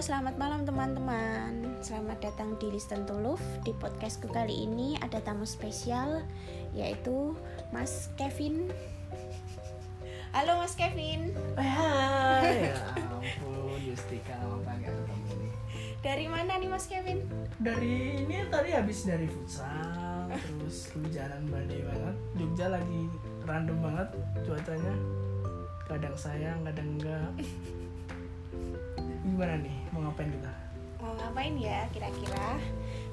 selamat malam teman-teman. Selamat datang di Listen to Love. Di podcastku kali ini ada tamu spesial yaitu Mas Kevin. Halo Mas Kevin. Hai, ya ampun, Justika lama banget ketemu. Dari mana nih Mas Kevin? Dari ini tadi habis dari futsal, terus hujanan badai banget. Jogja lagi random banget cuacanya. Kadang sayang, kadang enggak. Gimana nih, mau ngapain kita? Mau ngapain ya kira-kira?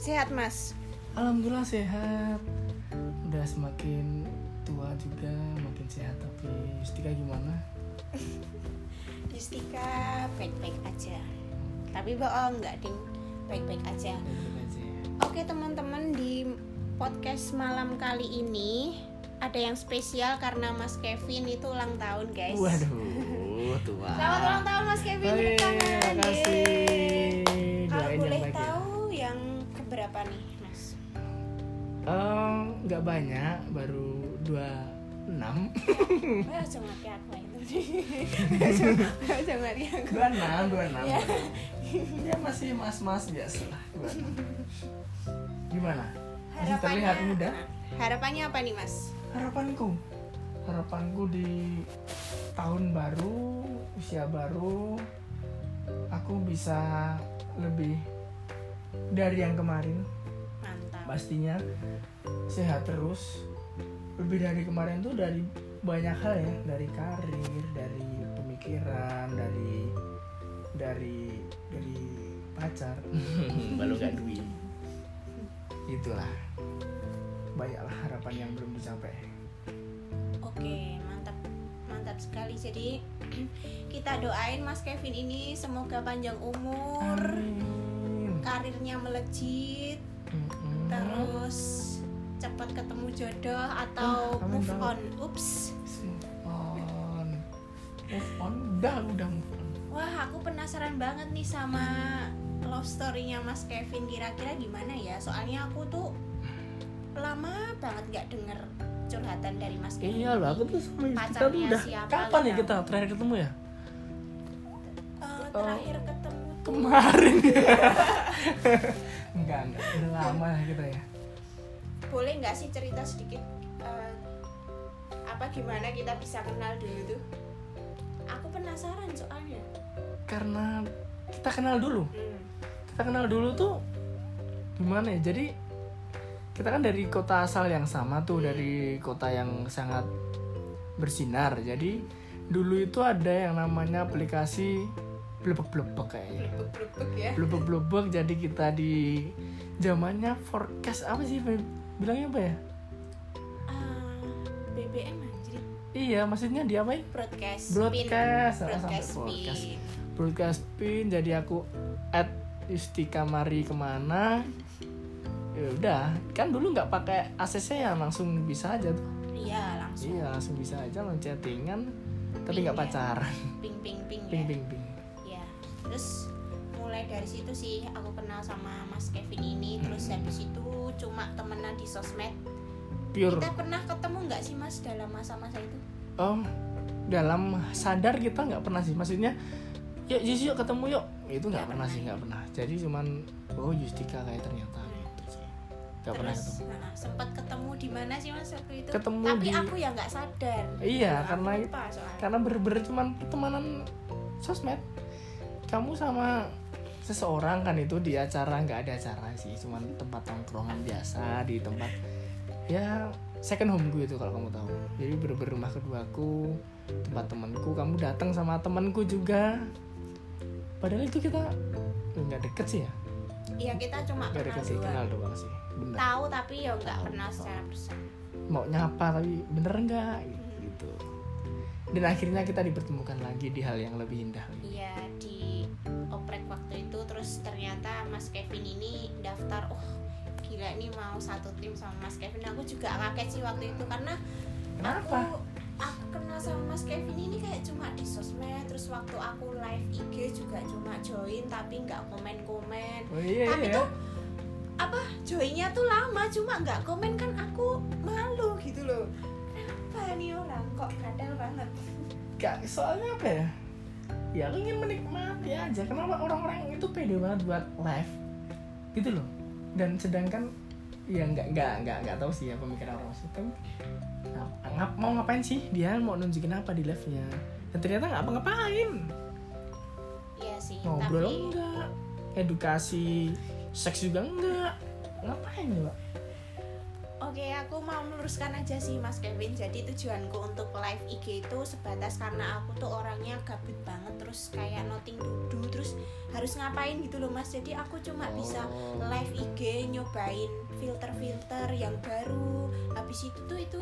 Sehat Mas? Alhamdulillah sehat. Udah semakin tua juga, makin sehat. Tapi Justika gimana? Justika baik-baik aja. Tapi bohong nggak ding, baik-baik aja. Baik-baik aja. Oke teman-teman di podcast malam kali ini ada yang spesial karena Mas Kevin itu ulang tahun guys. Waduh, tua. Selamat ulang tahun Mas Kevin. Oke, makasih. Yeay. Kalau yang boleh baik ya. tahu yang keberapa nih Mas? Nggak banyak, baru 26 Wah jangan ngerti aku itu. Jangan aku. 26, 26 Ya. Ya masih mas-mas biasa lah 26. Gimana? Masih terlihat muda? Harapannya apa nih Mas? Harapanku Harapanku di tahun baru, usia baru Aku bisa lebih dari yang kemarin. Mantap. pastinya sehat terus. Lebih dari kemarin tuh dari banyak hal ya. Dari karir dari pemikiran dari dari dari pacar. Baru gak duit. Itulah. Banyaklah harapan yang belum dicapai. Oke. Mantap sekali. Jadi kita doain Mas Kevin ini semoga panjang umur, Amin. karirnya melejit, Mm-mm. terus cepat ketemu jodoh atau Ah, amin move on. Ups. move on move on udah udah move on Wah, aku penasaran banget nih sama love story-nya Mas Kevin. Kira-kira gimana ya? Soalnya aku tuh lama banget gak denger curhatan dari Mas Kevin. iya loh aku tuh sama Pacarnya udah siapa kapan ya kita terakhir ketemu ya? Eh, terakhir ketemu kemarin. Enggak enggak. Udah lama lah kita ya. Boleh nggak sih cerita sedikit eh, apa gimana kita bisa kenal dulu tuh? Aku penasaran soalnya. Karena kita kenal dulu. Hmm. kita kenal dulu tuh gimana ya? Jadi kita kan dari kota asal yang sama tuh dari kota yang sangat bersinar. Jadi dulu itu ada yang namanya aplikasi blebek blebek kayaknya. Blubuk-blubuk ya. Blebek jadi kita di zamannya forecast apa sih bilangnya apa ya? Ah, BBM anjir. Iya maksudnya di apa ya? Broadcast Broadcast, pin. broadcast broadcast. pin. broadcast pin jadi aku add Istika Mari ke mana ya udah kan dulu nggak pakai ACC ya langsung bisa aja tuh. Iya langsung. Iya langsung bisa aja langsung chattingan tapi nggak ya. pacaran. Ping ping ping ping ya. ping ping. Ya terus mulai dari situ sih aku kenal sama Mas Kevin ini terus Hmm. habis itu cuma temenan di sosmed. Pure. Kita pernah ketemu nggak sih Mas dalam masa-masa itu? Oh dalam sadar kita nggak pernah sih maksudnya yuk Jus yuk ketemu yuk. Itu nggak pernah pernah sih nggak pernah. Jadi cuman oh Justika kayak ternyata nggak pernah ketemu nah, sempat ketemu di mana sih mas waktu itu? Ketemu Tapi di- aku ya nggak sadar. Iya, karena lupa soalnya. karena bener-bener cuman pertemanan sosmed kamu sama seseorang kan itu di acara nggak ada acara sih cuman tempat tongkrongan biasa di tempat ya second home gue itu kalau kamu tahu jadi bener-bener rumah keduaku tempat temanku kamu datang sama temanku juga padahal itu kita nggak deket sih ya Iya kita cuma nggak kenal deket sih doang. kenal doang sih bener Tahu tapi ya nggak pernah secara bersama. mau nyapa tapi bener nggak gitu dan akhirnya kita dipertemukan lagi di hal yang lebih indah. Iya di oprek waktu itu terus ternyata Mas Kevin ini daftar. Oh gila nih mau satu tim sama Mas Kevin. Aku juga kaget sih waktu itu karena Kenapa? aku sama Mas Kevin ini kayak cuma di sosmed terus waktu aku live IG juga cuma join tapi nggak komen-komen. Oh iya tapi iya. tuh apa joinnya tuh lama cuma nggak komen kan aku malu gitu loh. Kenapa nih orang kok kadal banget? Gak, soalnya apa ya? ya aku ingin menikmati aja. Kenapa orang-orang itu pede banget buat live? Gitu loh. Dan sedangkan ya nggak nggak nggak nggak tahu sih ya pemikiran orang. Sih tapi ngap, ngap, mau ngapain sih dia mau nunjukin apa di live nya dan ternyata nggak apa ngapain iya sih ngobrol tapi enggak edukasi seks juga enggak ngapain ya pak Oke, aku mau meluruskan aja sih Mas Kevin. Jadi tujuanku untuk live IG itu sebatas karena aku tuh orangnya gabut banget terus kayak noting dudu terus harus ngapain gitu loh Mas. Jadi aku cuma bisa Oh. live IG nyobain filter-filter yang baru. Habis itu tuh itu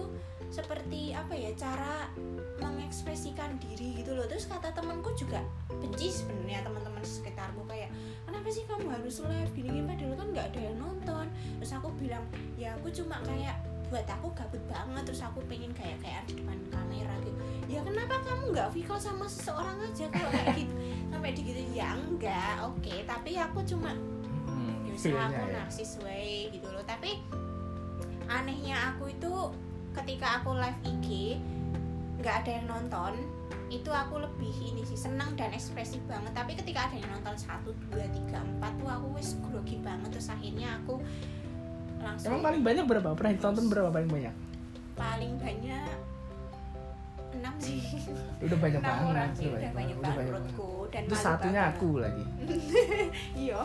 seperti apa ya cara mengekspresikan diri gitu loh. Terus kata temanku juga benci sebenarnya teman-teman sekitarku kayak kenapa sih kamu harus live? Gini-gini. Padahal kan nggak ada yang nonton. Terus aku bilang ya aku cuma kayak buat aku gabut banget. Terus aku pengen kayak kayak di depan kamera gitu. Ya kenapa kamu nggak visual sama seseorang aja? Kalau kayak gitu. Sampai digitu ya enggak. Oke tapi aku cuma Hmm, ya feelnya usaha aku ya. narsis way gitu loh. Tapi anehnya aku itu ketika aku live IG nggak ada yang nonton itu aku lebih ini sih senang dan ekspresif banget. Tapi ketika ada yang nonton satu dua tiga empat tuh aku wis grogi banget. Terus akhirnya aku langsung emang paling banyak berapa? Pernah ditonton berapa paling banyak? Paling banyak enam sih. Udah banyak banget orang udah udah banyak banget. menurutku dan itu satunya banget. aku lagi. Iya.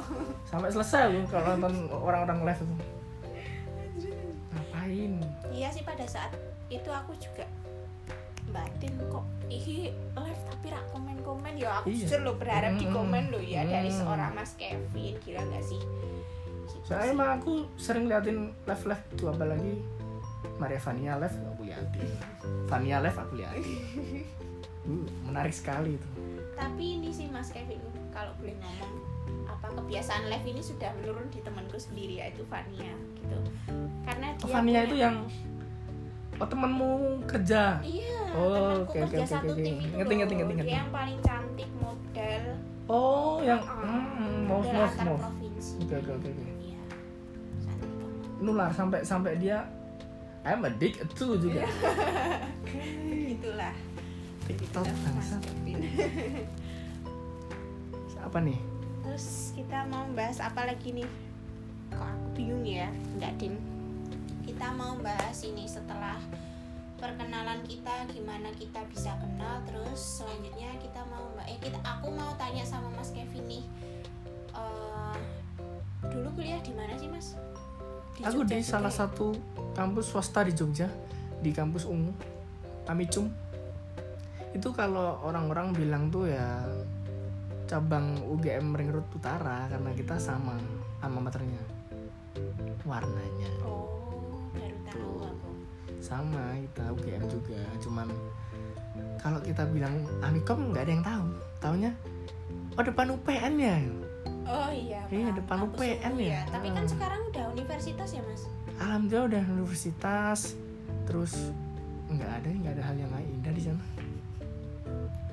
Sampai selesai aku kalau nonton orang-orang live itu. Ngapain? Iya sih pada saat itu aku juga batin kok. Iki live tapi rak komen-komen. Ya aku Iya. jujur lo berharap di Mm-mm. komen lo ya dari Mm. seorang Mas Kevin. Gila gak sih? Gitu sih. emang aku sering liatin live live itu apalagi Maria Vania live aku liatin Vania live aku liatin uh, menarik sekali itu. Tapi ini sih Mas Kevin kalau boleh ngomong apa kebiasaan live ini sudah menurun di temanku sendiri yaitu Vania gitu. Karena oh, dia Vania punya- itu yang oh temanmu kerja? Iya Oh, temanku oke, oke, kerja oke, satu oke. tim itu Ngerti, ngerti, loh. ngerti, ngerti. dia yang paling cantik model. Oh yang hmm, mau mau antar mau provinsi. Oke oke oke iya nular sampai sampai dia I'm addict itu juga. Itulah TikTok Kevin. apa nih? Terus kita mau bahas apa lagi nih? Kok aku bingung ya enggak din. Kita mau bahas ini setelah perkenalan kita gimana kita bisa kenal. Terus selanjutnya kita mau eh kita aku mau tanya sama Mas Kevin nih. Eh, dulu kuliah di mana sih Mas aku Jogja di juga salah ya? satu kampus swasta di Jogja di kampus Ungu Amicum itu kalau orang-orang bilang tuh ya cabang UGM Ring Road Utara karena kita sama sama maternya. Warnanya. Oh baru tahu aku. Sama kita UGM juga cuman kalau kita bilang Amikom nggak ada yang tahu. Taunya oh depan UPN ya oh iya Iya, paham. depan UPN Ungu ya. tapi kan Hmm. sekarang udah universitas ya Mas? Alhamdulillah udah universitas. Terus nggak ada nggak ada hal yang nggak indah di sana.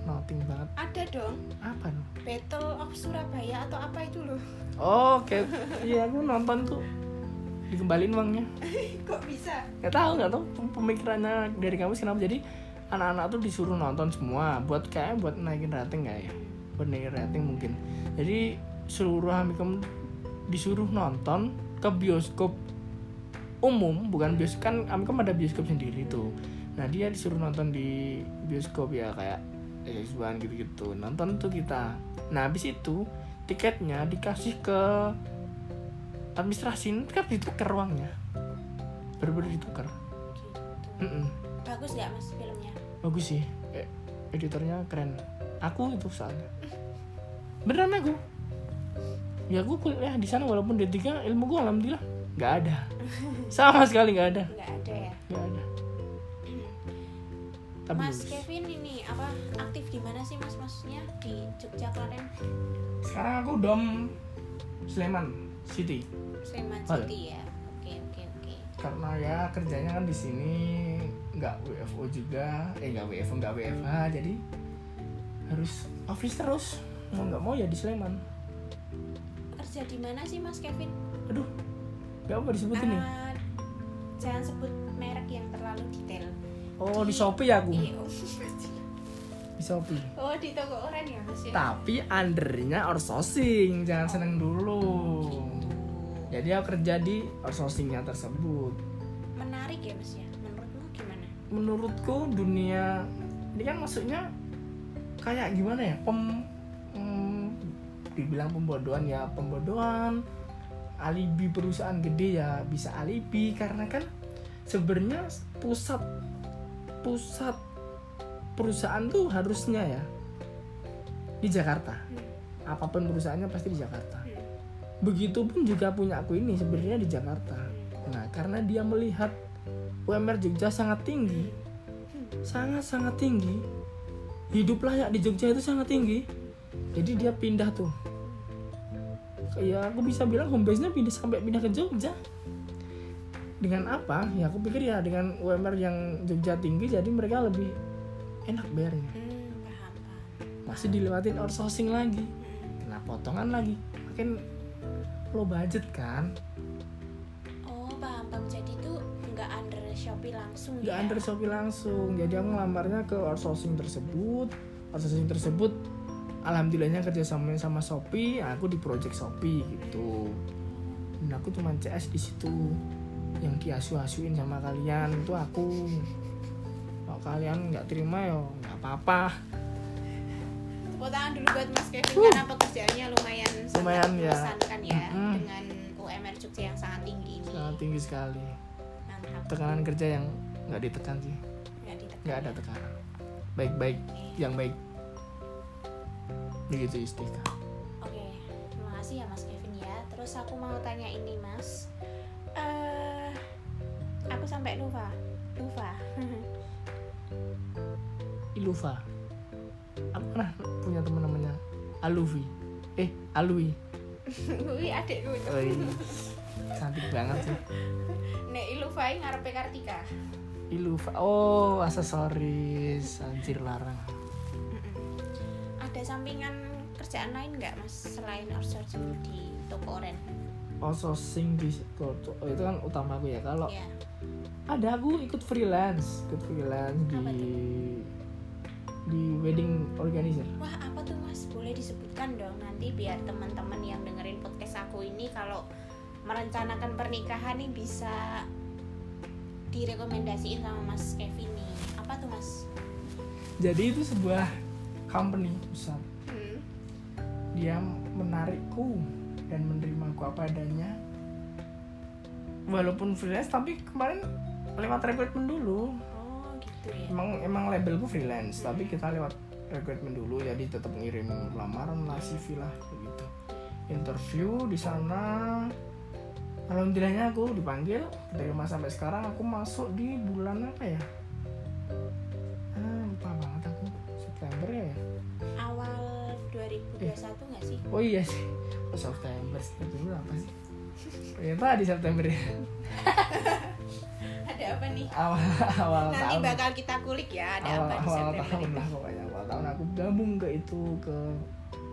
Nothing banget. Ada dong. Apa tuh Battle of Surabaya atau apa itu loh. Oh, oke. Iya aku nonton tuh. Dikembalin uangnya. Kok bisa? Nggak tahu nggak tahu pemikirannya dari kamu kenapa. Jadi anak-anak tuh disuruh nonton semua. Buat kayak buat naikin rating nggak ya? Buat naikin rating mungkin. Jadi seluruh amikom disuruh nonton ke bioskop umum bukan bioskop kan amikom ada bioskop sendiri tuh. Nah dia disuruh nonton di bioskop ya kayak X1 gitu-gitu nonton tuh kita. Nah habis itu tiketnya dikasih ke administrasi kan ditukar uangnya. Bener-bener ditukar. Gitu. Mm-mm. bagus nggak mas filmnya? Bagus sih. Eh, editornya keren. Aku itu soalnya. Beneran aku ya aku kuliah di sana walaupun D3 ilmu gue alhamdulillah nggak ada. Sama sekali nggak ada. Nggak ada ya? Nggak ada. Tapi mas lulus. Kevin ini apa aktif di mana sih mas? Maksudnya di Jogja Klaten sekarang aku dom Sleman City. Sleman Oh, City ya? Oke oke oke. Karena ya kerjanya kan di sini nggak WFO juga. Eh nggak WFO nggak WFH jadi harus office terus. Mau nggak mau ya di Sleman kerja di mana sih mas Kevin? Aduh nggak apa disebutin nih. Ah, jangan sebut merek yang terlalu detail. Oh di Shopee ya aku? Iya, oh. di Shopee? Oh di toko oren ya mas ya. tapi undernya outsourcing jangan seneng dulu. jadi aku kerja di outsourcingnya tersebut. Menarik ya mas ya. Menurutmu gimana? menurutku dunia ini kan maksudnya kayak gimana ya? Pem dibilang pembodohan ya pembodohan. Alibi perusahaan gede ya bisa alibi. Karena kan sebenarnya pusat pusat perusahaan tuh harusnya ya di Jakarta. Hmm. apa pun perusahaannya pasti di Jakarta. Hmm. begitupun juga punya aku ini sebenarnya di Jakarta. Nah karena dia melihat UMR Jogja sangat tinggi sangat sangat tinggi hidup layak di Jogja itu sangat tinggi jadi dia pindah tuh. Ya aku bisa bilang home base nya pindah sampai pindah ke Jogja. Dengan apa? Ya aku pikir ya dengan UMR yang Jogja tinggi jadi mereka lebih enak bayarnya Hmm, paham paham. masih dilewatin outsourcing lagi. Kena potongan lagi. Makin low budget kan? Oh paham paham. Jadi itu nggak under Shopee langsung nggak ya? under Shopee langsung. Jadi aku ngelamarnya ke outsourcing tersebut. Outsourcing tersebut alhamdulillahnya kerja sama sama Shopee aku di project Shopee gitu dan aku cuma CS di situ yang diasu-asuin sama kalian itu aku kalau kalian nggak terima ya nggak apa-apa Tepuk tangan dulu buat Mas Kevin karena pekerjaannya lumayan Lumayan, ya. ya Mm-mm. dengan UMR Jogja yang sangat tinggi ini. sangat tinggi sekali Mantap. tekanan kerja yang nggak ditekan sih Nggak ada ya. tekanan baik-baik yang baik begitu Istika Oke, terima kasih ya Mas Kevin ya. Terus aku mau tanya ini Mas, eh aku sampai lupa, lupa. Iluva aku pernah punya teman namanya Aluvi eh Alwi Wih adikku itu. oh, iya. cantik banget sih Nek Ilufai ngarepe Kartika. Iluva oh aksesoris anjir larang. Ada sampingan kerjaan lain nggak Mas selain outsourcing di toko oren? outsourcing di oh, itu kan utamaku ya kalau Ya. ada aku ikut freelance ikut freelance di Apa di wedding organizer Wah apa tuh Mas? Boleh disebutkan dong nanti biar teman-teman yang dengerin podcast aku ini kalau merencanakan pernikahan nih bisa direkomendasiin sama Mas Kevin nih. Apa tuh Mas? jadi itu sebuah company besar. Hmm. dia menarikku dan menerimaku apa adanya. Walaupun freelance tapi kemarin lewat rekrutmen dulu. Oh gitu ya. emang emang labelku freelance tapi kita lewat rekrutmen dulu jadi tetap ngirim lamaran lah CV lah begitu interview di sana. Alhamdulillahnya aku dipanggil dari masa sampai sekarang aku masuk di bulan apa ya 2021 nggak sih? oh iya sih oh, September September apa sih ternyata di September ya Ada apa nih? awal awal Nanti tahun bakal kita kulik ya ada awal, apa di awal September tahun ini. lah pokoknya awal tahun aku gabung ke itu ke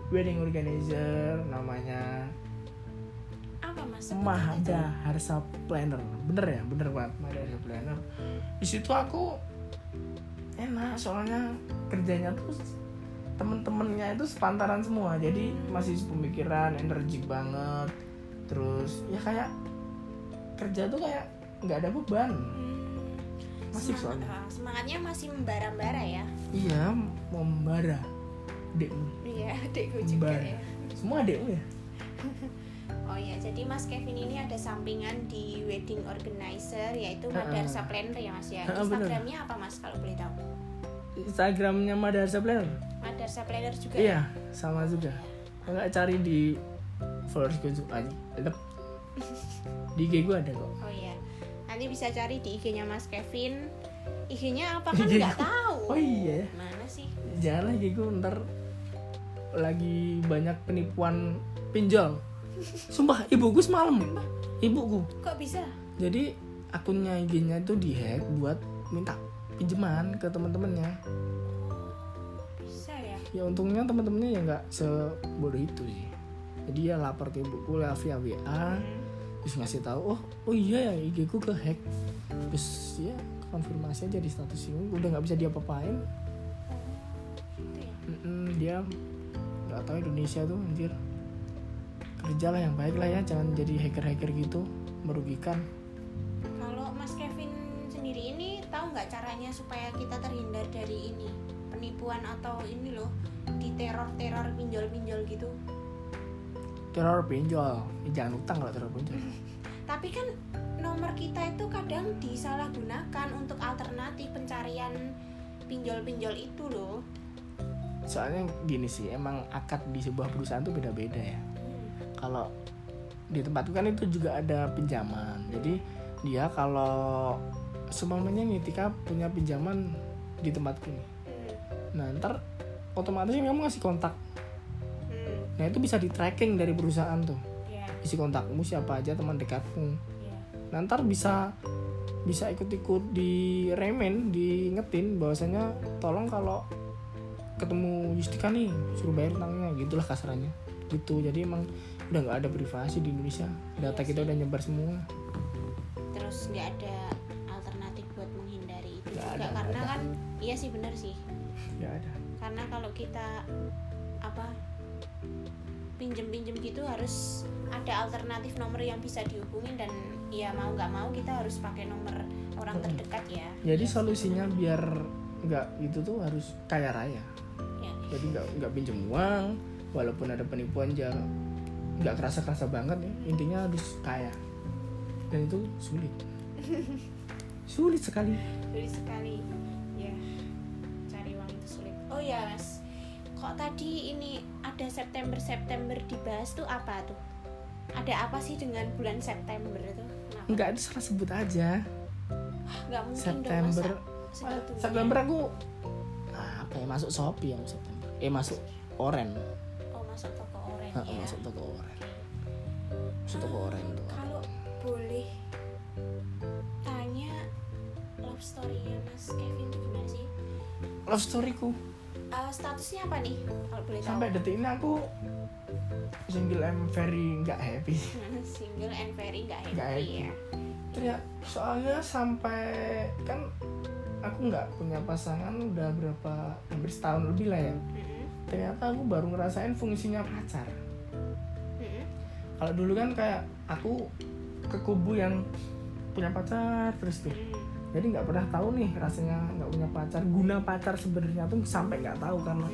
wedding organizer namanya Apa Mas? Mahada Harsa Planner bener ya bener banget Mahada Harsa Planner di situ aku enak soalnya kerjanya tuh temen-temennya itu sepantaran semua jadi masih pemikiran energik banget terus ya kayak kerja tuh kayak nggak ada beban Hmm. Masih Semangat- soalnya. ah, semangatnya masih membara-bara ya. iya mau membara adekmu Iya, adikku juga Membara. ya. semua adekmu ya Oh ya, jadi Mas Kevin ini ada sampingan di wedding organizer yaitu. Madarsa Planner ya Mas ya. Instagramnya apa Mas kalau boleh tahu? Instagramnya Mahada Harsa Planner Madarsa Planner juga. iya sama juga nggak cari di followers gue aja Lep. di IG gue ada kok Oh iya. Nanti bisa cari di IG-nya Mas Kevin. IG-nya apa kan nggak tahu. oh iya ya Mana sih? jangan lagi gue ntar lagi banyak penipuan pinjol sumpah ibuku semalam ibuku Kok bisa? jadi akunnya IG-nya itu dihack buat minta pinjaman ke teman-temannya ya. ya untungnya teman-temannya ya nggak sebodoh itu sih. Jadi ya lapor ke ibuku lah via WA Hmm. terus ngasih tahu oh oh iya ya IG ku ke hack. Terus ya konfirmasi aja di status ini. Udah nggak bisa diapa-apain. Mm-mm, dia nggak tahu Indonesia tuh anjir. Kerjalah yang baik lah ya jangan jadi hacker-hacker gitu merugikan. Kalau Mas Kevin sendiri ini tahu nggak caranya supaya kita terhindar dari ini penipuan atau ini loh di teror-teror pinjol-pinjol gitu. teror pinjol. Ya, jangan utang kalau teror pinjol. Tapi kan nomor kita itu kadang disalahgunakan untuk alternatif pencarian pinjol-pinjol itu loh. soalnya gini sih emang akad di sebuah perusahaan tuh beda-beda ya. Kalau di tempatku kan itu juga ada pinjaman. Jadi dia kalau seumpamanya nih Tika punya pinjaman di tempatku nih nah ntar otomatis kamu ngasih kontak. Hmm, nah itu bisa di tracking dari perusahaan tuh. Ya, isi kontakmu siapa aja teman dekatmu. Ya. nah ntar bisa bisa ikut-ikut di remen diingetin bahwasanya tolong kalau ketemu Yustika nih suruh bayar utangnya gitulah kasarannya. Gitu jadi emang udah nggak ada privasi di Indonesia. Data Iya kita udah nyebar semua. Terus nggak ada alternatif buat menghindari itu Nggak juga ada, karena ada. kan iya sih benar sih. Nggak ada Karena kalau kita apa pinjem-pinjem gitu harus ada alternatif nomor yang bisa dihubungin dan ya mau nggak mau kita harus pakai nomor orang Mm-mm. terdekat ya. jadi solusinya biar nggak gitu tuh harus kaya raya Ya. jadi nggak nggak pinjem uang walaupun ada penipuan jangan nggak kerasa kerasa banget ya intinya harus kaya dan itu sulit sulit sekali Sulit sekali. Ya, Mas. Kok tadi ini ada September-September dibahas tuh apa tuh? Ada apa sih dengan bulan September itu? Kenapa? nggak itu salah sebut aja Nggak mungkin September dong. September aku ah, apa ya masuk Shopee yang September eh masuk Oren Oh, masuk toko oren Ah, ya. masuk toko Oren masuk toko Oren tuh Kalau boleh tanya love story-nya Mas Kevin itu gimana sih? love storyku Eh, statusnya apa nih? Kalau boleh tahu. sampai detik ini aku single and very nggak happy single and very nggak happy, Nggak happy. ya. ya soalnya sampai kan aku nggak punya pasangan udah berapa hampir setahun lebih lah ya Mm-mm. ternyata aku baru ngerasain fungsinya pacar Mm-mm. kalau dulu kan kayak aku ke kubu yang punya pacar terus tuh Mm-mm. Jadi nggak pernah tahu nih rasanya nggak punya pacar guna pacar sebenarnya tuh sampai nggak tahu karena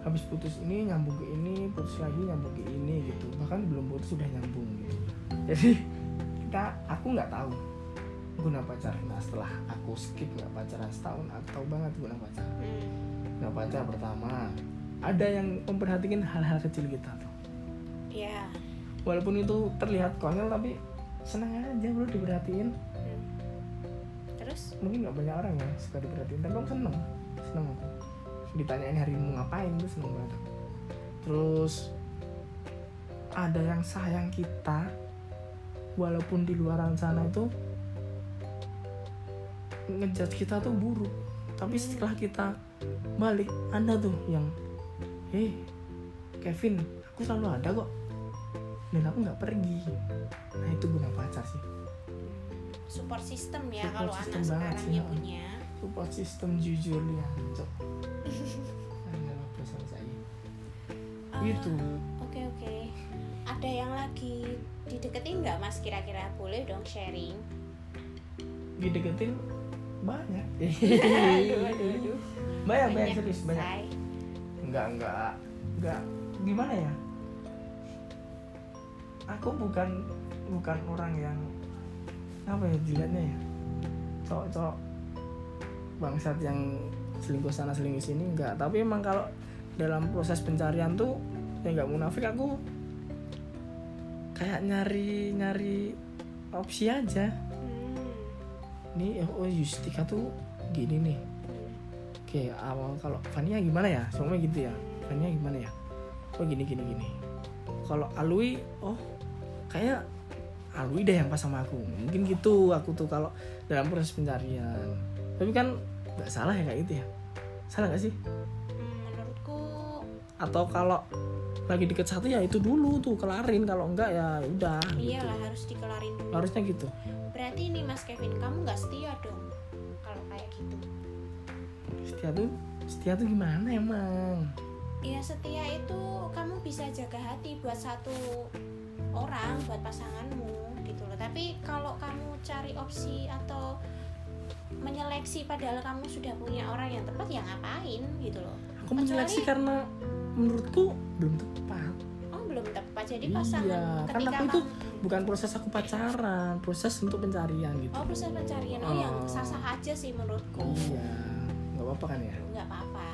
habis putus ini nyambung ke ini putus lagi nyambung ke ini gitu bahkan belum putus sudah nyambung gitu jadi kita aku nggak tahu guna pacar nah setelah aku skip nggak pacaran setahun aku tahu banget guna pacar Mm. guna pacar pertama ada yang memperhatikan hal-hal kecil kita tuh Ya. walaupun itu terlihat konyol tapi senang aja bro diperhatiin. Terus? mungkin nggak banyak orang ya suka diperhatiin tapi aku seneng. Seneng. Aku ditanyain hari ini mau ngapain tuh seneng banget. Terus ada yang sayang kita walaupun di luaran sana itu ngejudge kita tuh buruk. Tapi setelah kita balik ada tuh yang eh Kevin aku selalu ada kok. Dan aku nggak pergi. Nah itu guna pacar sih Support system ya Support kalau system anak sekarang sih, ya ya. punya. support system jujur ya cok bersama saya Ah, itu Oke oke. Ada yang lagi dideketin nggak Mas kira-kira boleh dong sharing? dideketin banyak aduh aduh aduh. banyak banyak serius banyak say. enggak enggak enggak gimana ya aku bukan bukan orang yang apa ya dilihatnya ya? Cowok-cowok bangsat yang selingkuh sana selingkuh sini enggak. Tapi emang kalau dalam proses pencarian tuh ya nggak munafik aku kayak nyari nyari opsi aja. Hmm. nih oh Yustika tuh gini nih. Oke awal kalau Fania gimana ya? Semuanya gitu ya? Fania gimana ya? Oh gini gini gini. Kalau Alwi oh kayak Alwi deh yang pas sama aku. Mungkin gitu aku tuh kalau dalam proses pencarian. Tapi kan nggak salah ya kayak gitu ya? Salah nggak sih? Hmm, menurutku atau kalau lagi deket satu ya itu dulu tuh kelarin. Kalau enggak ya udah gitu. iyalah harus dikelarin dulu. harusnya gitu. Berarti ini Mas Kevin kamu nggak setia dong kalau kayak gitu. setia tuh setia tuh gimana emang? Ya setia itu kamu bisa jaga hati buat satu orang buat pasanganmu gitu loh. Tapi kalau kamu cari opsi atau menyeleksi padahal kamu sudah punya orang yang tepat ya ngapain gitu loh. Aku menyeleksi Kecuali- karena menurutku belum tepat. Oh belum tepat. Jadi pasangan iya kan aku itu bukan proses aku pacaran proses untuk pencarian gitu. Oh proses pencarian. Oh, yang Oh. sah-sah aja sih menurutku. Iya nggak apa-apa kan ya? Nggak apa-apa.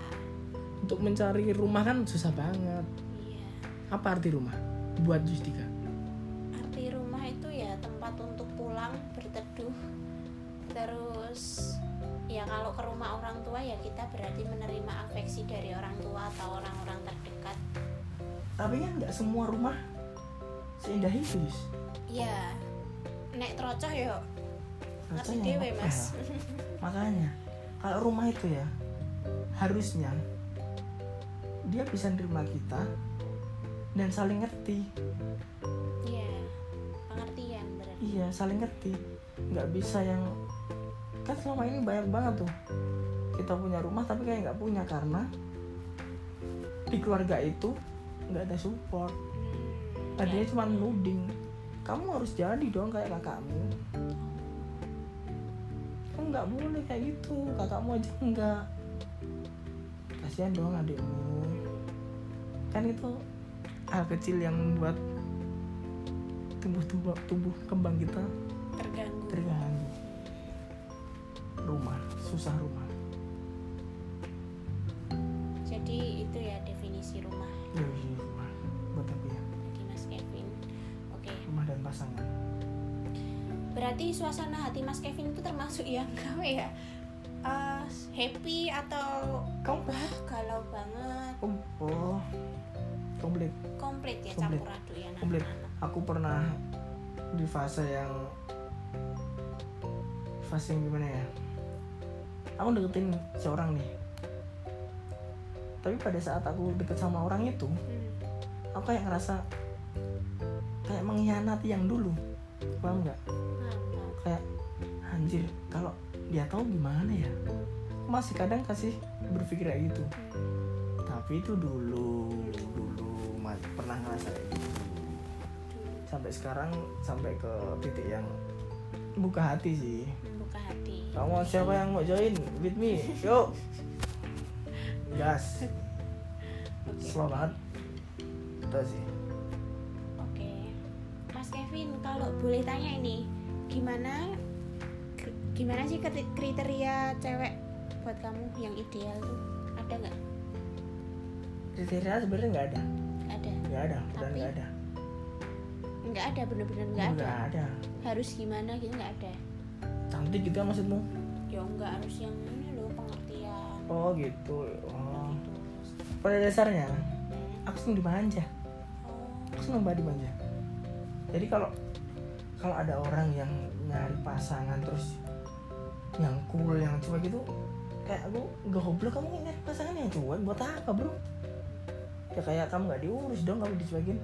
Untuk mencari rumah kan susah banget. Iya. Apa arti rumah? Buat Justika berteduh terus ya kalau ke rumah orang tua ya kita berarti menerima afeksi dari orang tua atau orang-orang terdekat. Tapi kan nggak semua rumah seindah itu Jus. ya nek trocoh yo. Ngerti dewe mas. Ya? makanya kalau rumah itu ya harusnya dia bisa nerima kita dan saling ngerti. Iya. Pengertian berarti. Iya saling ngerti nggak bisa yang kan selama ini banyak banget tuh. Kita punya rumah tapi kayak nggak punya karena di keluarga itu nggak ada support. Hmm, tadinya ya. cuma nuding kamu harus jadi dong kayak kakakmu. Kan nggak boleh kayak gitu kakakmu aja enggak kasihan dong adikmu. Kan itu hal kecil yang membuat tumbuh tumbuh tumbuh kembang kita terganggu terganggu rumah susah rumah. Jadi itu ya definisi rumah. Ya iya, rumah buat aku ya? Dari mas Kevin oke. Rumah dan pasangan. Berarti suasana hati mas Kevin itu termasuk yang apa ya? Eh, happy atau wah galau banget? Oh, oh komplit. Komplit ya Komplit. campur aduk ya komplit. aku pernah di fase yang fase yang gimana ya? Aku deketin seorang nih. Tapi pada saat aku deket sama orang itu hmm. aku kayak ngerasa kayak mengkhianati yang dulu. Paham nggak? Mantap kayak anjir kalau dia tahu gimana ya? Aku masih kadang kasih berpikir kayak gitu. Hmm. tapi itu dulu dulu masih pernah ngerasa kayak gitu. Sampai sekarang sampai ke titik yang buka hati sih membuka hati. Kamu siapa yang mau join? With me. Yuk gas. Oke. Slow banget. Itu sih. Oke. Mas Kevin kalau boleh tanya ini gimana gimana sih kriteria cewek buat kamu yang ideal tuh? Ada nggak? Kriteria sebenarnya nggak ada. Nggak ada? Nggak ada. Tapi- nggak ada. nggak ada bener-bener nggak ada? nggak ada. Harus gimana gitu? Nggak ada cantik gitu kan maksudmu? Ya nggak harus yang ini loh pengertian. Oh gitu. Oh. Gitu pada dasarnya Hmm. aku seneng dimanja oh. Aku seneng banget dimanja jadi kalau kalau ada orang yang nyari pasangan terus yang cool yang cuek gitu kayak aku gak goblok kamu nyari pasangan yang cuek? Buat apa bro? Ya kayak kamu nggak diurus dong kamu dicuekin.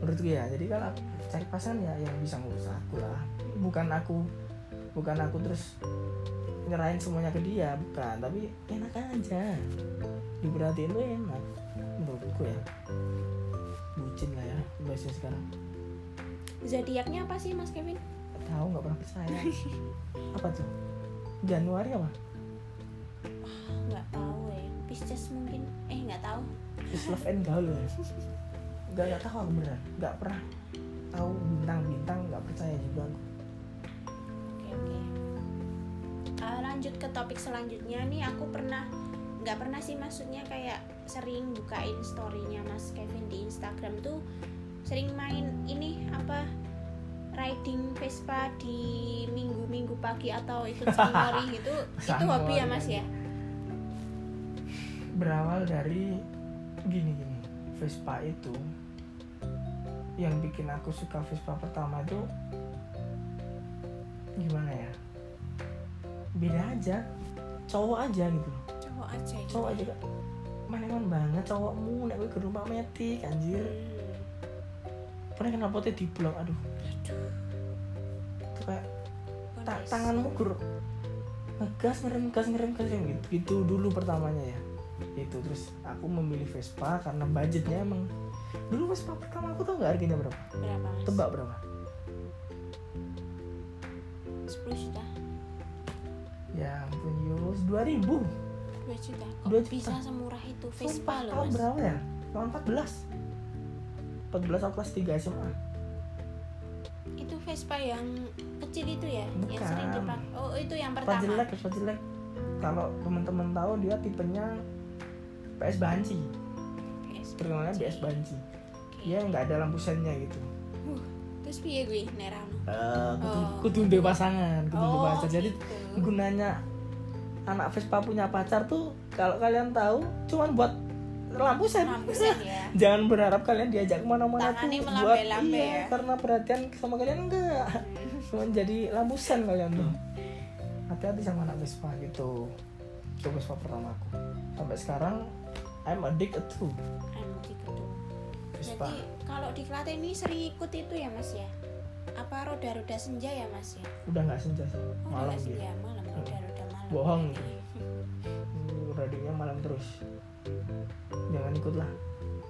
Menurut gue ya jadi kalau aku cari pasangan ya yang bisa ngurus aku lah. Bukan aku bukan aku terus nyerahin semuanya ke dia bukan. Tapi enak aja. Diperhatiin tuh enak menurutku ya. Bucin lah ya bahasa sekarang. Zodiaknya apa sih mas Kevin? Tahu nggak pernah percaya. Apa tuh? Januari apa? Nggak tahu ya Pisces mungkin. Eh nggak tahu. Is love and gaul ya. Nggak nggak tahu aku beneran. Nggak pernah tahu bintang bintang nggak percaya juga aku oke. Oke Eh, lanjut ke topik selanjutnya nih aku pernah nggak pernah sih maksudnya kayak sering bukain storynya mas Kevin di Instagram tuh sering main ini apa riding Vespa di minggu-minggu pagi atau ikut sangori gitu. Itu hobi ya mas ya? Berawal dari gini gini. Vespa itu yang bikin aku suka Vespa pertama itu gimana ya? Beda aja. Cowok aja gitu cowok aja gitu cowok aja kak maneman banget cowokmu nek kowe ke rumah metik anjir. Hmm. pernah kenapa potnya di blok aduh. Itu kayak ta- tanganmu gur ngegas ngerem gas ngerem gas ngerem gitu, gitu dulu pertamanya ya. Itu terus aku memilih Vespa karena budgetnya emang dulu Vespa pertama aku tau nggak harganya berapa? Berapa tebak berapa ampun yus 2000 2 juta. Kok 2 juta. bisa semurah itu? Vespa loh tahun mas. berapa ya? Tahun 14 14 atau kelas 3 SMA itu Vespa yang kecil itu ya? Yang Bukan. sering dipakai oh itu yang Vespa pertama. Jelek Vespa jelek kalau teman-teman tahu dia tipenya PS Banci. PS. terkenalnya PS Banci. Oke. dia nggak ada lampu sennya gitu. Uh, terus piye gue nerano Eh, kudu, Oh. kudu duwe pasangan kudu duwe Oh, pacar jadi gitu. gunanya anak Vespa punya pacar tuh kalau kalian tahu cuman buat lampu sen. Lampu sen ya. Jangan berharap kalian diajak ke mana-mana tuh buat iya ya. karena perhatian sama kalian enggak. Cuman jadi lampu sen kalian tuh. Hati-hati sama anak Vespa gitu. Itu Vespa pertama aku. Sampai sekarang I'm addicted to gitu. Vespa. Jadi kalau di Klaten ini sering ikut itu ya mas ya? Apa roda-roda senja ya mas ya? udah nggak senja sih. Oh, malam roda dia. senja malam. Malam. Bohong. Radionya malam terus. Jangan ikut lah.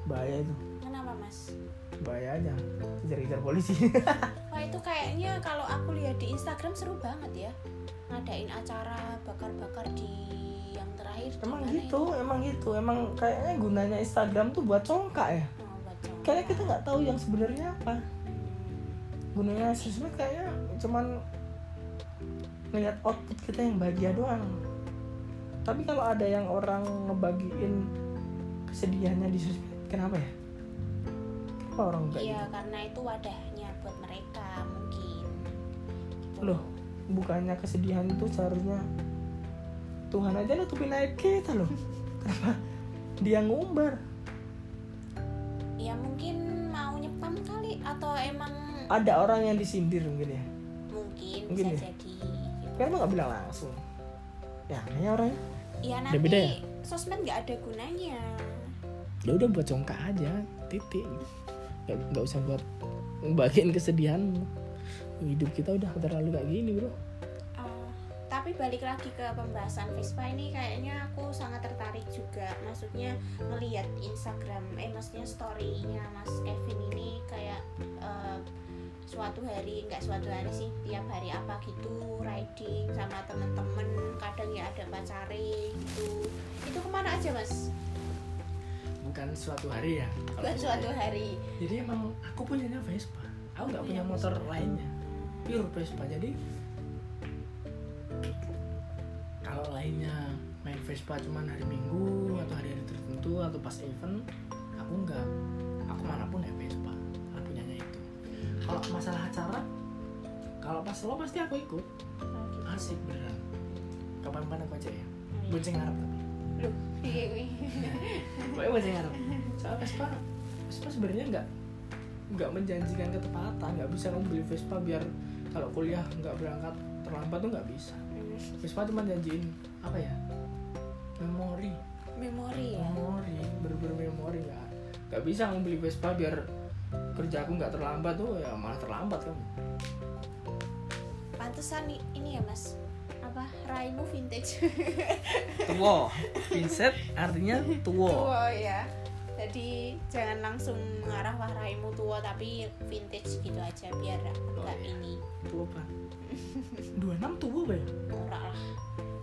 Bahaya itu. Kenapa mas? bahaya aja. Kejar-kejar polisi. Wah itu kayaknya kalau aku lihat di Instagram seru banget ya. Ngadain acara bakar-bakar di yang terakhir. emang gitu itu? emang gitu. Emang kayaknya gunanya Instagram tuh buat congkak ya. Oh, buat kayaknya kita nggak tahu yang sebenarnya apa. Gunanya sosmed kayaknya cuman ngeliat output kita yang bahagia doang tapi kalau ada yang orang ngebagiin kesedihannya di sosmed kenapa ya kenapa orang nggak Iya gitu karena itu wadahnya buat mereka mungkin. Gitu. loh bukannya kesedihan itu seharusnya Tuhan aja nutupin aib kita loh kenapa dia ngumbar Ya mungkin mau nyepam kali atau emang ada orang yang disindir mungkin ya mungkin, Mungkin bisa ya? jadi. Kenapa nggak bilang langsung ya kayaknya orangnya Ya Udah nanti beda ya? sosmed nggak ada gunanya. ya udah buat congkak aja titik nggak nggak usah buat bagian kesedihanmu hidup kita udah terlalu kayak gini bro Uh, tapi balik lagi ke pembahasan Vespa ini kayaknya aku sangat tertarik juga. Maksudnya melihat Instagram, eh maksudnya story-nya Mas Kevin ini kayak uh, suatu hari nggak suatu hari sih tiap hari apa gitu riding sama temen-temen kadang ya ada pacare gitu. Itu ke mana aja mas? Bukan suatu hari ya bukan saya. suatu hari. Jadi emang aku punyanya Vespa. Aku nggak punya Punya motor Vespa. lainnya. Pure Vespa. Jadi kalau lainnya main Vespa cuman hari Minggu atau hari-hari tertentu atau pas event aku nggak. Aku mana pun ya kalau masalah acara kalau pas lo pasti aku ikut. Asik beneran kapan-kapan aku aja ya? Bonceng harap tapi. Iya, iya. bonceng harap soalnya Vespa Vespa sebenarnya nggak nggak menjanjikan ketepatan nggak bisa kamu beli Vespa biar kalau kuliah nggak berangkat terlambat tuh nggak bisa. Vespa cuma janjiin apa ya? Memori. Memori ya? Memori bener-bener memori nggak nggak bisa kamu beli Vespa biar kerja aku nggak terlambat tuh ya malah terlambat kamu pantesan ini ya mas. Apa? Raimu vintage. Tua Vincent artinya tua tua ya jadi jangan langsung mengarah wah raimu tua tapi vintage gitu aja biar enggak iya. ini. Tua apa? 26 tua apa ya murah lah.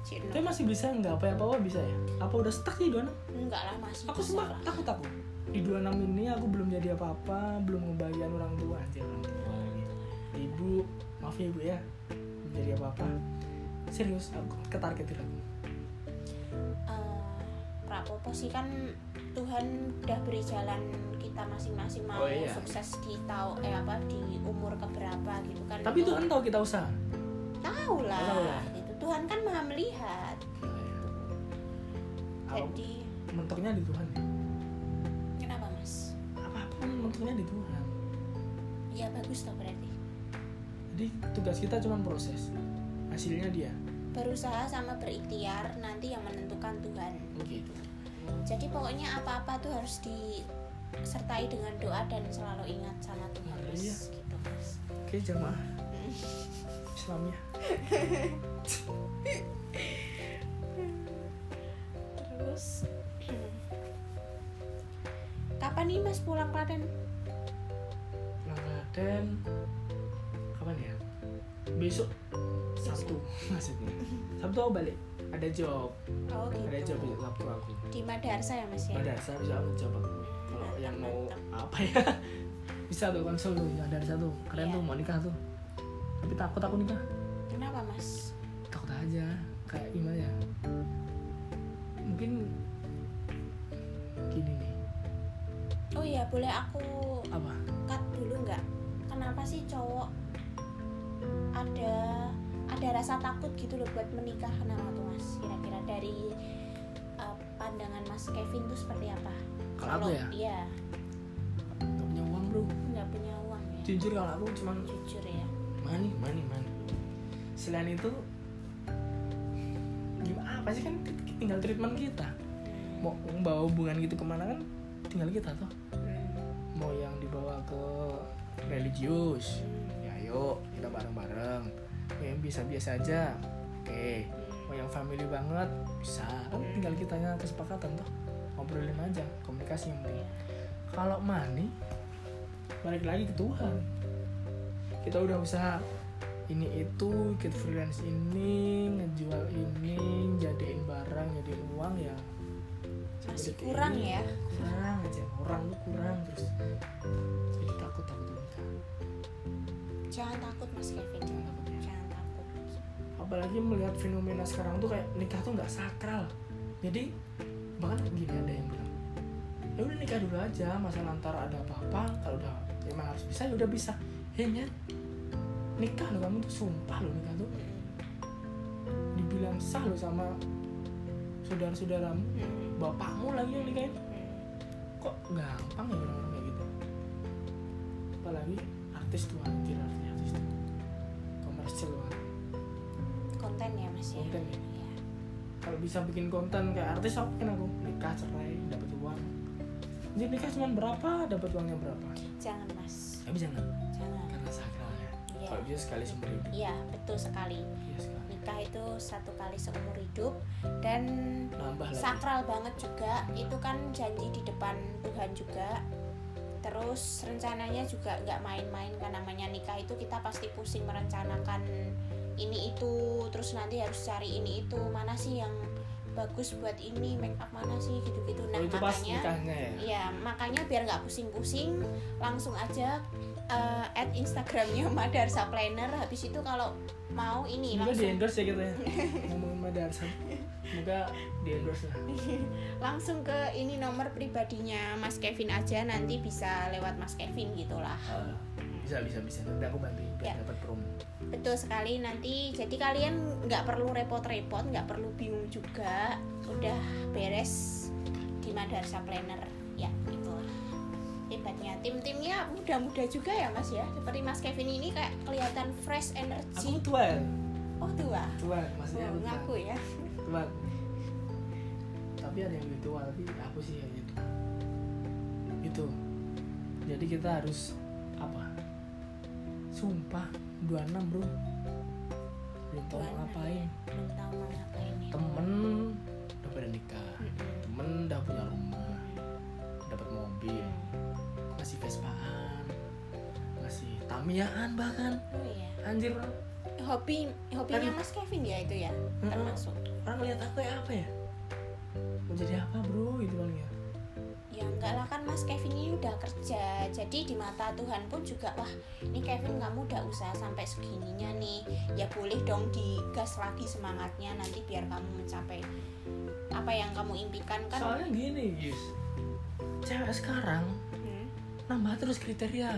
Cino. tapi masih bisa nggak apa apa bisa ya? Apa udah stuck di 26 enggak lah masih aku sempat takut aku di 26 ini aku belum jadi apa-apa belum ngebagian orang tua. Anjir orang tua lagi ibu maaf ya ibu ya. Belum jadi apa-apa. Serius aku ketargetin aku. Eh, Prapopo sih kan Tuhan udah beri jalan kita masing-masing mau Oh, iya. sukses di tau eh apa di umur keberapa gitu kan. Tapi Itu Tuhan tahu kita usaha? Tahu lah, Tahu lah. gitu. Tuhan kan maha melihat. Kalau jadi mentoknya di Tuhan. ya. Mentoknya di Tuhan. Ya bagus toh berarti. Jadi tugas kita cuma proses hasilnya dia. Berusaha sama berikhtiar nanti yang menentukan Tuhan. Begitu jadi pokoknya apa-apa tuh harus disertai dengan doa dan selalu ingat sama Tuhan mas. Iya. gitu mas. Oke jamaah. Islamnya terus kapan nih mas pulang Klaten? Pulang Klaten. Kapan ya? Besok. Sabtu maksudnya. Sabtu aku balik? Ada job. Oh gitu. Ada job besok Sabtu aku. Di Madarsa ya mas ya? Ada saya bisa aku job aku. Kalau Mantap, yang mau mantap. apa ya? Bisa tuh konsul tuh ada satu keren Iya. tuh mau nikah tuh. Tapi takut aku nikah. Kenapa mas? Takut aja. Kayak gimana ya? Mungkin oh iya boleh aku apa? cut dulu nggak? Kenapa sih cowok ada ada rasa takut gitu loh buat menikah? Kenapa tuh mas? Kira-kira dari uh, pandangan mas Kevin tuh seperti apa? Kalau aku ya? iya. Nggak punya uang bro. Nggak punya uang ya? Jujur kalau aku cuman jujur ya. Money money money. Selain itu gimana? Apa sih kan tinggal treatment kita? Mau bawa hubungan gitu ke mana kan tinggal kita tuh Hmm. mau yang dibawa ke religius ya ayo kita bareng-bareng. Mau yang biasa-biasa aja. Oke. Mau yang family banget bisa. Kan tinggal kitanya kesepakatan tuh ngobrolin aja komunikasi yang penting. Kalau money balik lagi ke Tuhan. Kita udah usaha ini itu kita freelance ini ngejual ini jadiin barang jadiin uang ya masih kurang ini. ya? Kurang aja orang tuh kurang terus. Jadi takut takut nikah jangan takut mas Kevin. Jangan takut ya. jangan takut. Apalagi melihat fenomena sekarang tuh kayak nikah tuh nggak sakral. Jadi bahkan gini ada yang bilang ya udah nikah dulu aja masa nanti ada apa-apa kalau udah emang harus bisa ya udah bisa. Nyet, nikah lo kamu tuh sumpah lo nikah tuh. Hmm. dibilang sah lo sama saudara-saudaramu. Hmm. Bapakmu lagi yang nikahin? Kok gampang ya orang-orang kayak gitu? Apalagi artis tuh anjir artis artis tuh. Komersial banget. Konten ya mas ya? Konten ya. Iya. kalau bisa bikin konten kayak artis apa kan aku? Nikah cerai dapat uang. Jadi nikah cuma berapa? Dapat uangnya berapa? Jangan mas. Tapi jangan. Jangan. Karena sakralnya Iya. kalau bisa sekali seumur hidup. Iya betul sekali. Iya sekali nikah itu satu kali seumur hidup. Dan nambah lagi. sakral banget juga. Itu kan janji di depan Tuhan juga. Terus rencananya juga nggak main-main kan namanya nikah itu kita pasti pusing merencanakan ini itu. Terus nanti harus cari ini itu. Mana sih yang bagus buat ini? Make up mana sih? Gitu-gitu. Nah oh, makanya ya? Iya, makanya biar nggak pusing-pusing, langsung aja eh, add Instagramnya Madarsa Planner. Habis itu kalau mau ini semoga di langsung endorse ya kita ya ngomongin madarsa semoga di endorse lah langsung ke ini nomor pribadinya Mas Kevin aja nanti bisa lewat Mas Kevin gitulah. Ah, bisa bisa bisa nanti aku bantu biar Ya. dapat promo Betul sekali nanti. Jadi kalian nggak perlu repot-repot, nggak perlu bingung juga. Udah beres di Madarsa Planner. Ya, hebatnya tim-timnya muda-muda juga ya mas ya? Seperti mas Kevin ini kayak kelihatan fresh aku energy tuan oh tua? Tuan maksudnya oh, ngaku ya. Tuan tapi ada yang lebih tua tapi aku sih yang itu. Itu. Jadi kita harus apa? Sumpah 26 bro. Belum tahu mau 26 ngapain. ya. belum tahu mau ngapain ya. Temen udah pada nikah. Temen udah punya rumah. Dapat mobil masih Vespaan masih Tamiaan bahkan. Oh iya. Anjir. Hobi hobinya Kan- mas Kevin ya itu ya termasuk. Orang lihat aku ya apa ya? Mau jadi apa bro? Gitu paling ya. Ya enggak lah kan mas Kevin ini udah kerja. Jadi di mata Tuhan pun juga wah ini Kevin kamu udah usaha sampai segininya nih. Ya boleh dong digas lagi semangatnya nanti biar kamu mencapai apa yang kamu impikan. Kan soalnya gini guys cewek sekarang. Nambah terus kriteria.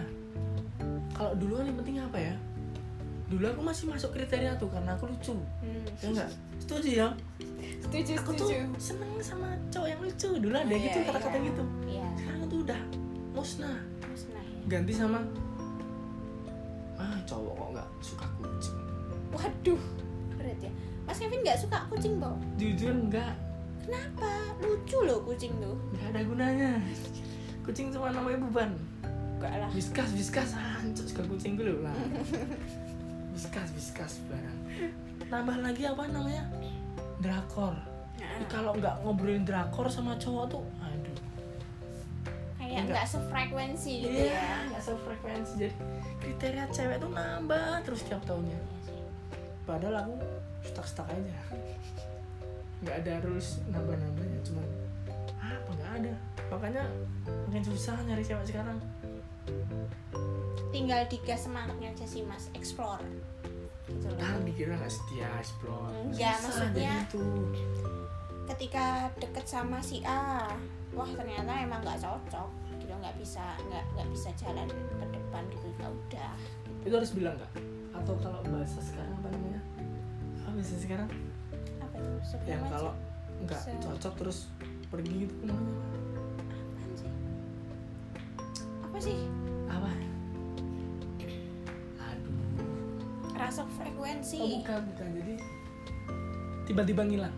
Kalau dulu kan yang penting apa ya? Dulu aku masih masuk kriteria tuh karena aku lucu. Hmm. ya enggak setuju ya? Setuju aku tuh seneng sama cowok yang lucu. Dulu ada Oh, gitu iya, kata-kata iya. gitu. Iya. Sekarang tuh udah musnah. Musnah ya ganti sama ah cowok kok nggak suka kucing. Waduh berat ya. Mas Kevin nggak suka kucing Bo? jujur enggak kenapa? Lucu loh kucing tuh. Nggak ada gunanya kucing cuma namanya beban. Enggak lah. Whiskas, whiskas, hancur suka kucing dulu lah. Whiskas, whiskas barang. Tambah lagi apa namanya? drakor. Nah, kalau nggak ngobrolin drakor sama cowok tuh aduh. Kayak enggak. nggak sefrekuensi gitu iya ya. nggak sefrekuensi. Jadi kriteria cewek tuh nambah terus tiap tahunnya. Padahal aku stuck stuck aja. Nggak ada rules nambah nambahnya cuman apa nggak ada. Makanya makin susah nyari cewek sekarang. Tinggal digas semangatnya aja sih mas. Explore. Gitu kan dikira nggak setia explore. Enggak, Susah maksudnya- itu. ketika deket sama si A wah ternyata emang nggak cocok. Gitu nggak bisa nggak nggak bisa jalan ke depan gitu. Ya udah. Itu harus bilang nggak? Atau kalau bahasa sekarang apa namanya? Apa bahasa sekarang? Apa itu? Yang kalau nggak cocok terus pergi gitu namanya Apaan sih? Apa sih? Apa? Aduh. Rasa frekuensi. Oh bukan bukan. Jadi tiba-tiba ngilang.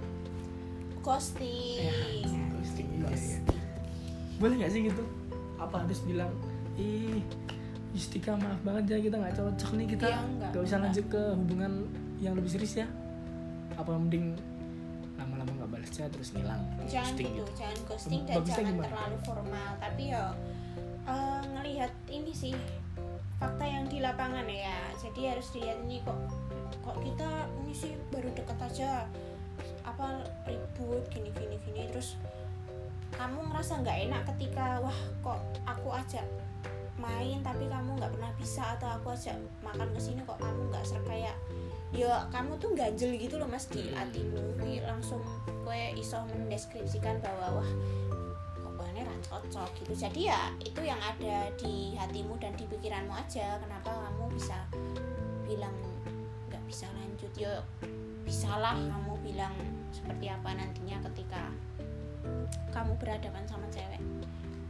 Ghosting. Ya, ghosting, iya, iya. boleh nggak sih gitu? Apa harus bilang ih Yustika maaf banget ya kita nggak cocok nih kita Iya, enggak, nggak usah enggak. lanjut ke hubungan yang lebih serius ya. Apa mending chat terus ngilang jangan Ghosting gitu jangan ghosting dan Bagusnya jangan gimana? terlalu formal. Tapi ya eh, ngelihat ini sih fakta yang di lapangan ya. Jadi harus dilihat ini kok kok kita ini sih baru deket aja apa ribut gini gini gini. Terus kamu ngerasa nggak enak ketika wah kok aku ajak main tapi kamu nggak pernah bisa atau aku ajak makan ke sini kok kamu nggak ser kayak ya kamu tuh ganjel gitu loh mas di Hmm. hatimu. Langsung kue iso mendeskripsikan bahwa wah pokoknya ra cocok gitu. Jadi ya itu yang ada di hatimu dan di pikiranmu aja kenapa kamu bisa bilang nggak bisa lanjut. Ya bisalah kamu bilang seperti apa nantinya ketika kamu berhadapan sama cewek.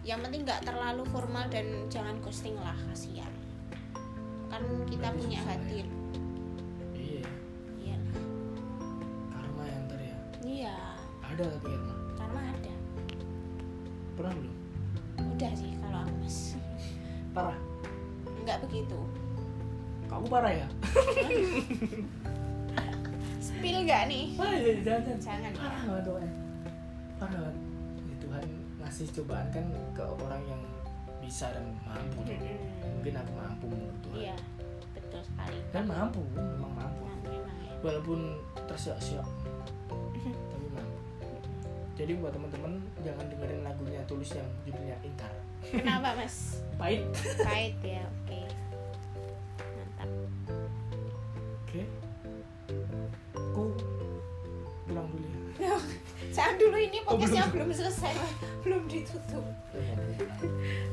Yang penting nggak terlalu formal dan jangan ghosting lah kasihan. Kan kita punya hati ada tapi karma karena ada. Pernah belum? Udah sih kalau aku mas. Parah? Nggak begitu. Kamu parah ya? Spill nggak nih? Ah iya jangan jangan. Jangan. Ya parah banget tuh parah banget. Ya, Tuhan ngasih cobaan kan ke orang yang bisa dan mampu. Tuh. Mm-mm. mungkin aku mampu menurut Tuhan. Iya betul sekali. Dan mampu memang mampu. Memang ya. walaupun mampu jadi buat teman-teman jangan dengerin lagunya tulis yang judulnya ingkar kenapa mas? Pahit. Pahit ya oke. Mantap. Oke. Aku pulang dulu ya. Jangan dulu ini Oh, podcastnya belum. selesai belum ditutup.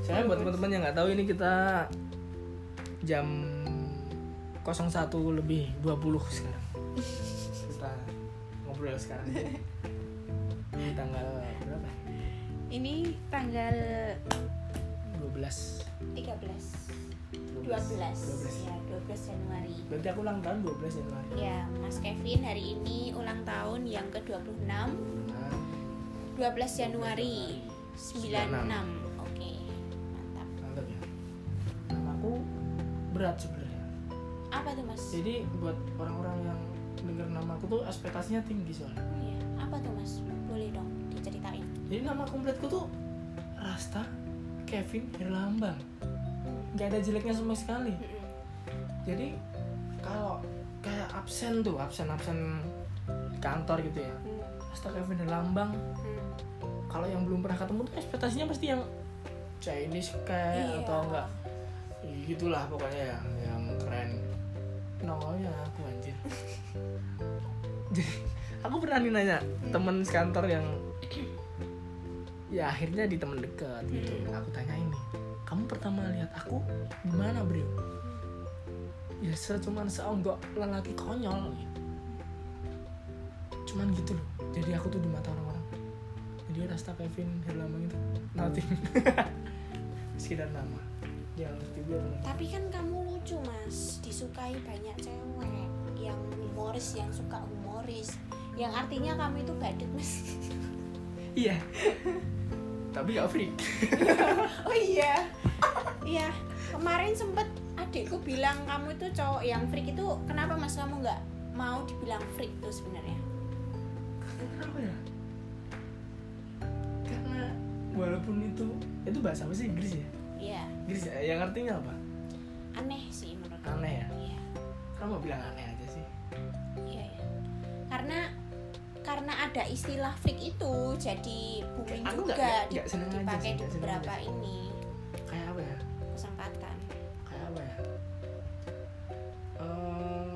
Soalnya buat teman-teman yang nggak tahu ini kita jam 01 lebih 20 sekarang. Kita ngobrol sekarang. Ini tanggal berapa? ini tanggal 12. 13 12 12. ya 12 Januari Berarti aku ulang tahun 12 Januari. ya Mas Kevin hari ini ulang tahun yang ke-26 Nah, 12 Januari 96 oke mantap mantap ya. Namaku berat sebenarnya. apa tuh Mas Jadi buat orang-orang yang denger namaku tuh ekspektasinya tinggi soalnya. Iya, apa tuh Mas boleh dong diceritain Jadi nama kompletku tuh Rasta Kevin Herlambang. Gak ada jeleknya sama sekali. Mm-mm. Jadi kalau kayak absen tuh, absen-absen di kantor gitu ya. Hmm, Rasta Kevin Herlambang. hmm. Kalau yang belum pernah ketemu tuh ekspektasinya pasti yang Chinese kayak Iya. atau enggak gitulah pokoknya yang yang keren. Nongolnya aku anjir. Jadi aku pernah nih nanya temen sekantor yang ya akhirnya di temen dekat gitu. Aku tanya ini kamu pertama lihat aku di mana bro ya se cuman seonggok lelaki konyol. Gitu. cuman gitu loh. Jadi aku tuh di mata orang-orang. Jadi Rasta Kevin Herlambang itu. Nothing. Sekedar nama. Ya bener. tapi kan kamu lucu Mas. Disukai banyak cewek yang humoris yang suka humoris. Yang artinya kamu itu badut Mas. Iya. Tapi gak freak. Oh iya. Iya. Kemarin sempet adikku bilang kamu itu cowok yang freak itu kenapa Mas? Kamu nggak mau dibilang freak tuh sebenarnya? Ya? Karena walaupun itu itu bahasa apa sih? Inggris ya? Iya, Inggris ya? Yang artinya apa? Aneh sih menurut Aneh ya? Iya. kamu bilang aneh aja. Karena karena ada istilah freak itu jadi booming Aku juga seneng aja dipakai di beberapa aja. ini kayak apa ya kesempatan. kayak apa ya Eh,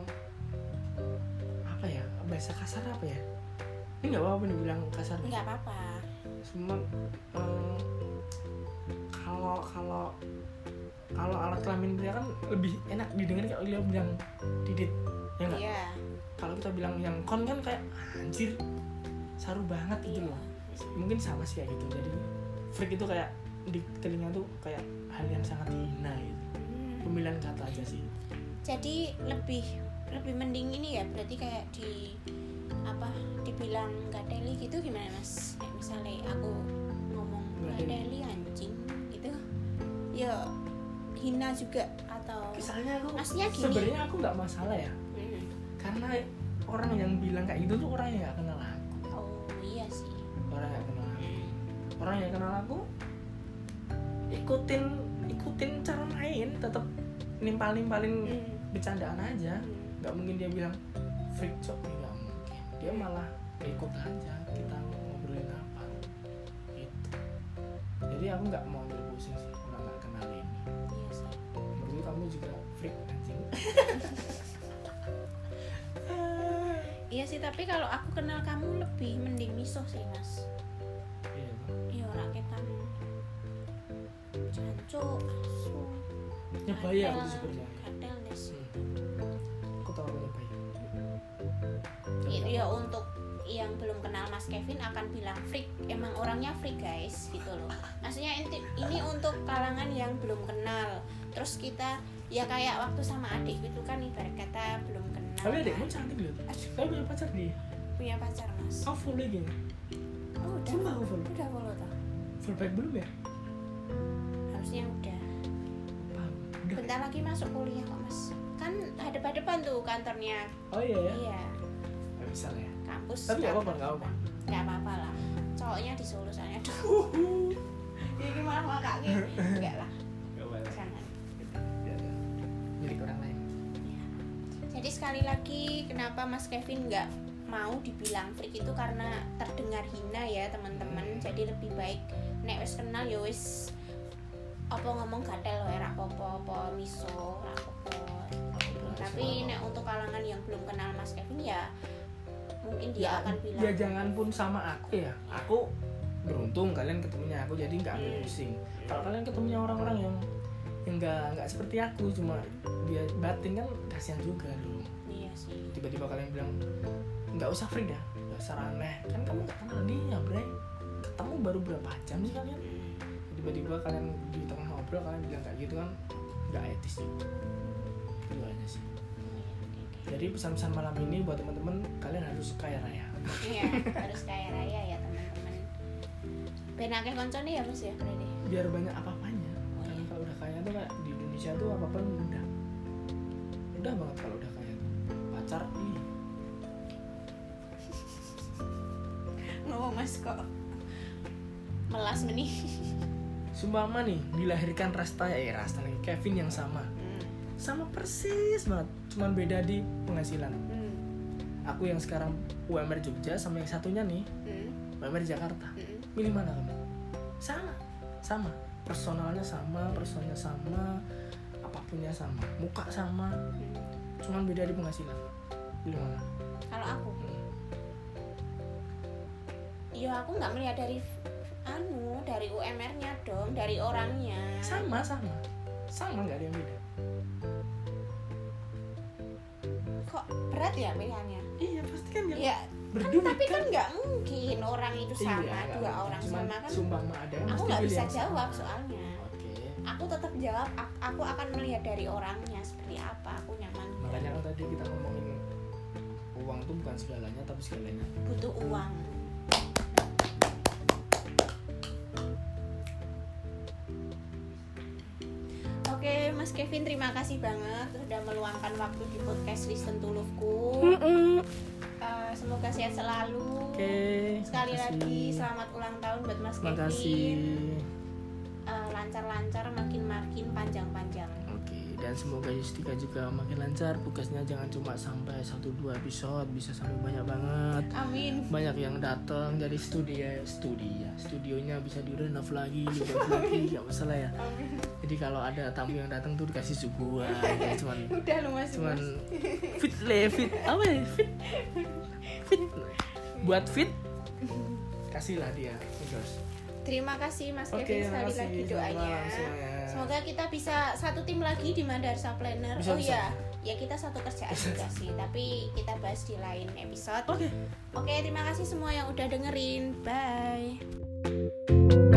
apa ya bahasa kasar apa ya ini nggak apa-apa nih bilang kasar Nggak apa-apa. cuma eh, kalau kalau kalau alat kelamin pria kan lebih enak didengar kalau dia bilang didit ya nggak Iya. Kalau kita bilang yang kon kan kayak anjir saru banget gitu loh mungkin sama sih kayak gitu jadi freak itu kayak di telinga tuh kayak hal yang sangat hina gitu Hmm. pemilihan kata aja sih Jadi lebih lebih mending ini ya berarti kayak di apa dibilang gateli gitu gimana mas? Kayak misalnya aku ngomong Gateli. gateli anjing gitu, ya hina juga atau misalnya aku Maksudnya gini. sebenarnya aku nggak masalah ya. Karena orang yang bilang kayak gitu tuh orang yang nggak kenal aku. Oh iya sih. orang yang kenal aku. Orang yang kenal aku ikutin ikutin cara main tetap nimpal nimpalin Hmm. bercandaan aja. Hmm. nggak mungkin dia bilang freak job nih nggak mungkin. Dia malah ikut aja kita ngobrolin apa. Gitu. Jadi aku nggak mau ambil pusing sih orang nggak kenal ini Iya sih. menurut kamu juga freak anjing Iya sih tapi kalau aku kenal kamu lebih mending miso sih mas. iya. Iya raketan. Jancuk, asu. nyebai aku sebenarnya sih. Hmm. aku tahu aku nyebai Itu ya untuk yang belum kenal Mas Kevin akan bilang freak emang orangnya freak guys gitu loh maksudnya ini untuk kalangan yang belum kenal terus kita ya kayak waktu sama adik gitu kan ibarat kata belum tapi adikmu kan. cantik loh. Saya punya pacar dia punya pacar mas. Aku follow lagi oh udah. Sumpah aku follow udah follow toh follow back belum ya? Harusnya udah. Paham. udah. Bentar lagi masuk kuliah kok mas. Kan hadap-hadapan tuh kantornya. Oh iya ya? Iya. Nggak bisa lah ya. Kampus tapi nggak apa-apa nggak apa nggak apa-apa lah. Cowoknya di Solo soalnya. Aduh ini gimana makanya enggak lah. Apa-apa. Jangan. Ya, ya. Jadi sekali lagi kenapa Mas Kevin nggak mau dibilang freak itu karena terdengar hina ya teman-teman. Jadi lebih baik nek wis kenal ya wis apa ngomong gatel wae ra apa apa miso ra Tapi nek untuk kalangan yang belum kenal Mas Kevin ya mungkin dia akan bilang ya jangan pun sama aku ya. Aku beruntung kalian ketemunya aku jadi nggak ambil Hmm. pusing. Kalau kalian ketemunya orang-orang yang yang nggak nggak seperti aku cuma dia batin kan kasihan juga dulu. Iya sih. tiba-tiba kalian bilang nggak usah free dah dasar aneh. Kan kamu nggak kenal dia bre. Ketemu baru berapa jam sih kalian? Tiba-tiba kalian di tengah ngobrol kalian bilang kayak gitu kan nggak etis juga itu aja sih. Jadi pesan-pesan malam ini buat teman-teman kalian harus kaya raya. Iya, harus kaya raya ya teman-teman. Ben akeh koncone ya Mas ya berarti. biar banyak apa-apanya Indonesia tuh apa-apa mudah mudah banget kalau udah kaya pacar ih Ngomong Mas kok melas menih. Sumpama nih dilahirkan Rasta eh Rasta lagi Kevin yang sama Hmm. sama persis banget cuman beda di penghasilan Hmm. aku yang sekarang UMR Jogja sama yang satunya nih Hmm. UMR Jakarta Hmm. milih mana kamu sama sama personalnya sama personnya sama apapunnya sama muka sama Hmm. cuman beda di penghasilan pilih mana Kalau aku, ya aku nggak melihat dari anu dari UMR-nya dong, dari orangnya. sama sama sama nggak ada yang beda Kok berat ya pilihannya? iya pasti kan Ya, kan, tapi kan nggak mungkin orang itu sama, Iya, dua orang Cuman sama kan. sumpah ada Aku nggak bisa jawab soalnya. Aku tetap jawab, ak- aku akan melihat dari orangnya seperti apa, aku nyaman. makanya kan tadi kita ngomongin uang tuh bukan segalanya tapi segalanya butuh uang. Oke, Mas Kevin terima kasih banget sudah meluangkan waktu di podcast Listen to Love-ku. Eh, semoga sehat selalu. oke Sekali makasih. lagi selamat ulang tahun buat Mas Kevin. kasih semoga Yustika juga makin lancar. Tugasnya jangan cuma sampai satu dua episode, bisa sampai banyak banget. Amin. Banyak yang datang dari studio, studi ya, studionya bisa direnov lagi, dibuat lagi, nggak masalah ya. Amin. Jadi kalau ada tamu yang datang tuh dikasih suguhan, ya, cuman Udah lu Mas. cuman Mas. fit le fit apa ya fit fit buat fit kasihlah dia terus Terima kasih Mas Kevin terima sekali lagi doanya. semuanya. Semoga kita bisa satu tim lagi di Mandarsa Planner. Bisa, oh iya, ya kita satu kerjaan juga sih, tapi kita bahas di lain episode. oke Oke, terima kasih semua yang udah dengerin. Bye.